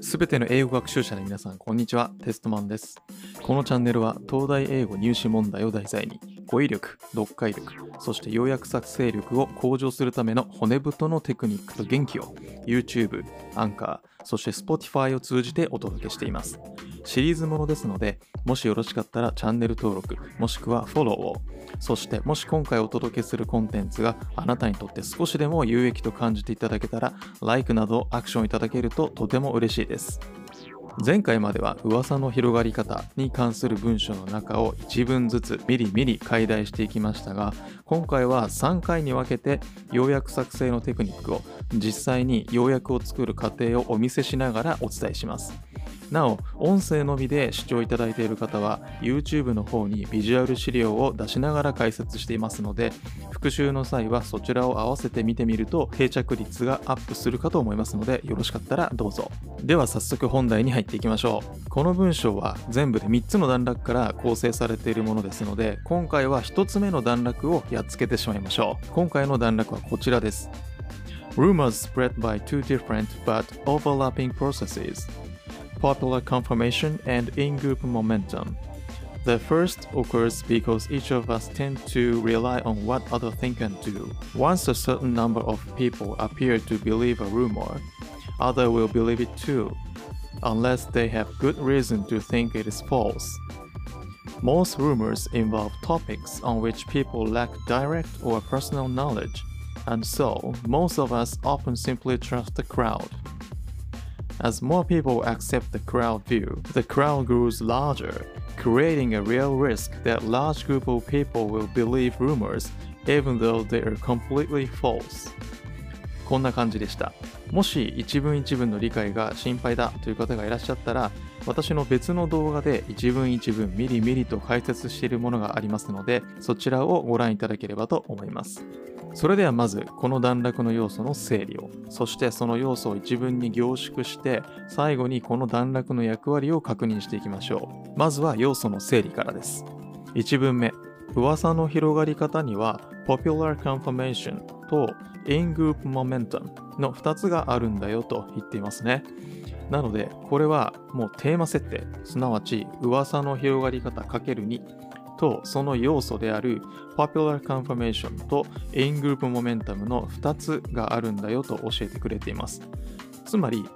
すべての英語学習者の皆さん、こんにちは。テストマンです。このチャンネルは、東大英語入試問題を題材に、語彙力、読解力、そして要約作成力を向上するための骨太のテクニックと元気を、YouTube、アンカー、そして Spotify を通じてお届けしています。シリーズものですので、もしよろしかったらチャンネル登録、もしくはフォローを、そしてもし今回お届けするコンテンツがあなたにとって少しでも有益と感じていただけたら、LIKE などアクションいただけるととても嬉しいです。前回までは噂の広がり方に関する文章の中を1文ずつミリミリ解題していきましたが今回は3回に分けて要約作成のテクニックを実際に要約を作る過程をお見せしながらお伝えします。なお音声のみで視聴いただいている方は YouTube の方にビジュアル資料を出しながら解説していますので復習の際はそちらを合わせて見てみると定着率がアップするかと思いますのでよろしかったらどうぞ。では早速本題に入っていきましょう。この文章は全部で3つの段落から構成されているものですので今回は1つ目の段落をやっつけてしまいましょう。今回の段落はこちらです。Rumors spread by two different but overlapping processes. Popular confirmation and in-group momentum The first occurs because each of us tend to rely on what other think and do. Once a certain number of people appear to believe a rumor, others will believe it too, unless they have good reason to think it is false. Most rumors involve topics on which people lack direct or personal knowledge, and so most of us often simply trust the crowd. As more people accept the crowd view, the crowd grows larger, creating a real risk that large group of people will believe rumors even though they are completely false. こんな感じでした。もし一文一文の理解が心配だという方がいらっしゃったら、私の別の動画で一文一文ミリミリと解説しているものがありますので、そちらをご覧いただければと思います。それではまずこの段落の要素の整理を。そしてその要素を一文に凝縮して最後にこの段落の役割を確認していきましょう。まずは要素の整理からです。1文目。噂の広がり方には Popular Confirmation と In-Group Momentum の2つがあるんだよと言っていますね。なのでこれはもうテーマ設定。すなわち噂の広がり方 ×2 とその要素である Popular Confirmation と In-Group Momentum の2つがあるんだよと教えてくれています。つまり、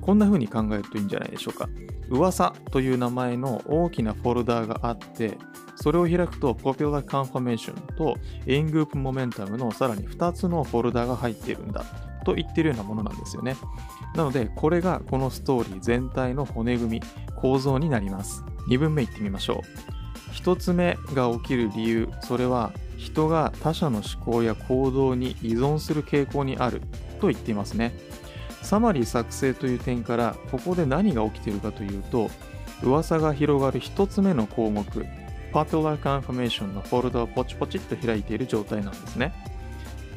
こんな風に考えるといいんじゃないでしょうか。噂という名前の大きなフォルダーがあって、それを開くと Popular Confirmation と In-Group Momentum のさらに2つのフォルダーが入っているんだと言ってるようなものなんですよね。なので、これがこのストーリー全体の骨組み、構造になります。2文目いってみましょう。1つ目が起きる理由それは人が他者の思考や行動に依存する傾向にあると言っていますね。サマリー作成という点からここで何が起きているかというと噂が広がる1つ目の項目 Popular Confirmation のフォルダをポチポチっと開いている状態なんですね。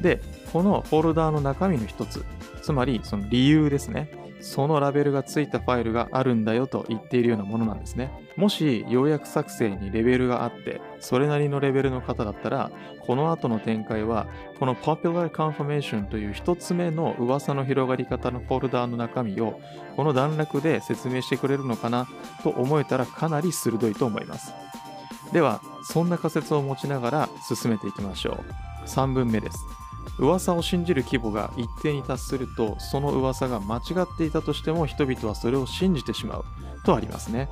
でこのフォルダーの中身の1つつまりその理由ですね。そのラベルがついたファイルがあるんだよと言っているようなものなんですね。もし要約作成にレベルがあって、それなりのレベルの方だったら、この後の展開は、この Popular Confirmation という一つ目の噂の広がり方のフォルダーの中身を、この段落で説明してくれるのかなと思えたらかなり鋭いと思います。では、そんな仮説を持ちながら進めていきましょう。3文目です。噂を信じる規模が一定に達するとその噂が間違っていたとしても人々はそれを信じてしまうとありますね。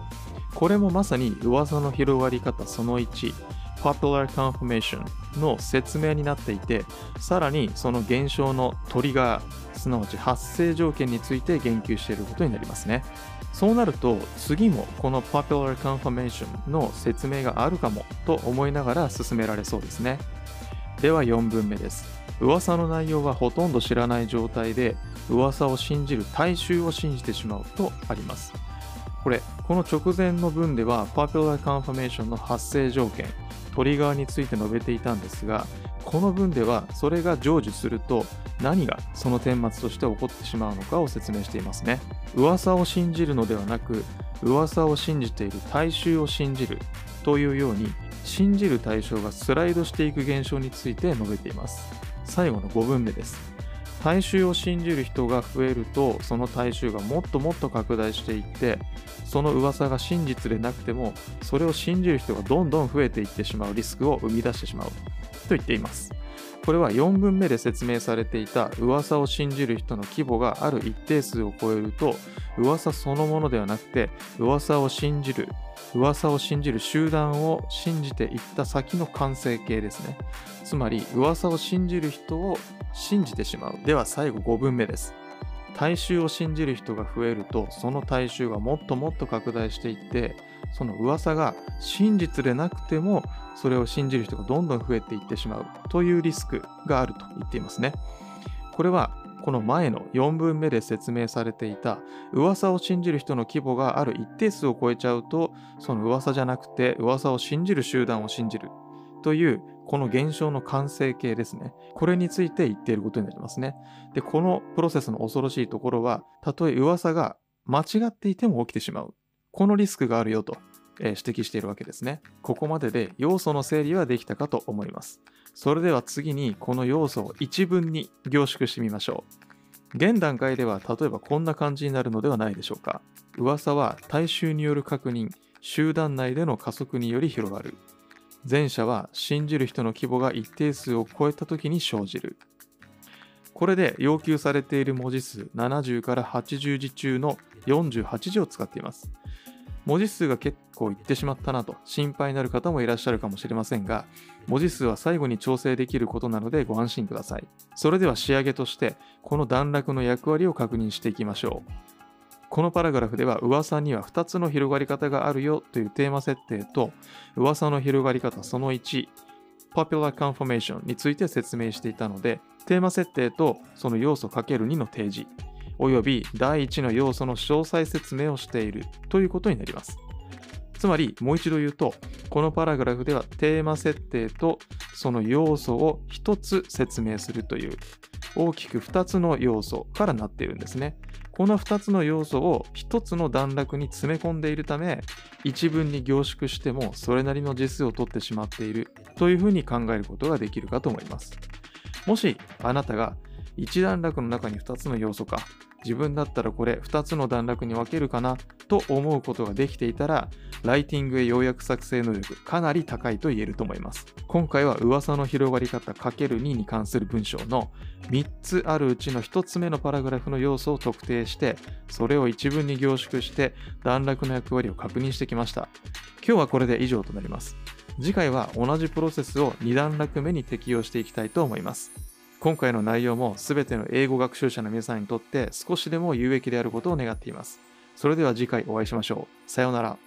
これもまさに噂の広がり方その1 Popular Confirmation の説明になっていてさらにその現象のトリガーすなわち発生条件について言及していることになりますね。そうなると次もこの Popular Confirmation の説明があるかもと思いながら進められそうですね。では4文目です。噂の内容はほとんど知らない状態で噂を信じる大衆を信じてしまうとあります。これこの直前の文では Popular Confirmation の発生条件トリガーについて述べていたんですがこの文ではそれが成就すると何がその顛末として起こってしまうのかを説明していますね。噂を信じるのではなく噂を信じている大衆を信じるというように信じる対象がスライドしていく現象について述べています。最後の5文目です。大衆を信じる人が増えるとその大衆がもっともっと拡大していってその噂が真実でなくてもそれを信じる人がどんどん増えていってしまうリスクを生み出してしまう。と言っています。これは4分目で説明されていた噂を信じる人の規模がある一定数を超えると噂そのものではなくて噂を信じる噂を信じる集団を信じていった先の完成形ですね。つまり噂を信じる人を信じてしまう。では最後5分目です。大衆を信じる人が増えるとその大衆がもっともっと拡大していってその噂が真実でなくてもそれを信じる人がどんどん増えていってしまうというリスクがあると言っていますね。これはこの前の4分目で説明されていた噂を信じる人の規模がある一定数を超えちゃうとその噂じゃなくて噂を信じる集団を信じるというこの現象の完成形ですね。これについて言っていることになりますね。で、このプロセスの恐ろしいところは、たとえ噂が間違っていても起きてしまう。このリスクがあるよと、指摘しているわけですね。ここまでで要素の整理はできたかと思います。それでは次にこの要素を一文に凝縮してみましょう。現段階では例えばこんな感じになるのではないでしょうか。噂は大衆による確認、集団内での加速により広がる。前者は信じる人の規模が一定数を超えた時に生じる。これで要求されている文字数70から80字中の48字を使っています。文字数が結構いってしまったなと心配になる方もいらっしゃるかもしれませんが、文字数は最後に調整できることなのでご安心ください。それでは仕上げとして、この段落の役割を確認していきましょう。このパラグラフでは噂には2つの広がり方があるよというテーマ設定と噂の広がり方その1 Popular Confirmation について説明していたのでテーマ設定とその要素 ×2 の提示および第1の要素の詳細説明をしているということになります。つまりもう一度言うとこのパラグラフではテーマ設定とその要素を1つ説明するという大きく2つの要素からなっているんですね。この2つの要素を1つの段落に詰め込んでいるため一文に凝縮してもそれなりの字数を取ってしまっているというふうに考えることができるかと思います。もしあなたが1段落の中に2つの要素か自分だったらこれ2つの段落に分けるかなと思うことができていたらライティングへ要約作成能力かなり高いと言えると思います。今回は噂の広がり方 ×2 に関する文章の3つあるうちの1つ目のパラグラフの要素を特定してそれを一文に凝縮して段落の役割を確認してきました。今日はこれで以上となります。次回は同じプロセスを2段落目に適用していきたいと思います。今回の内容も全ての英語学習者の皆さんにとって少しでも有益であることを願っています。それでは次回お会いしましょう。さようなら。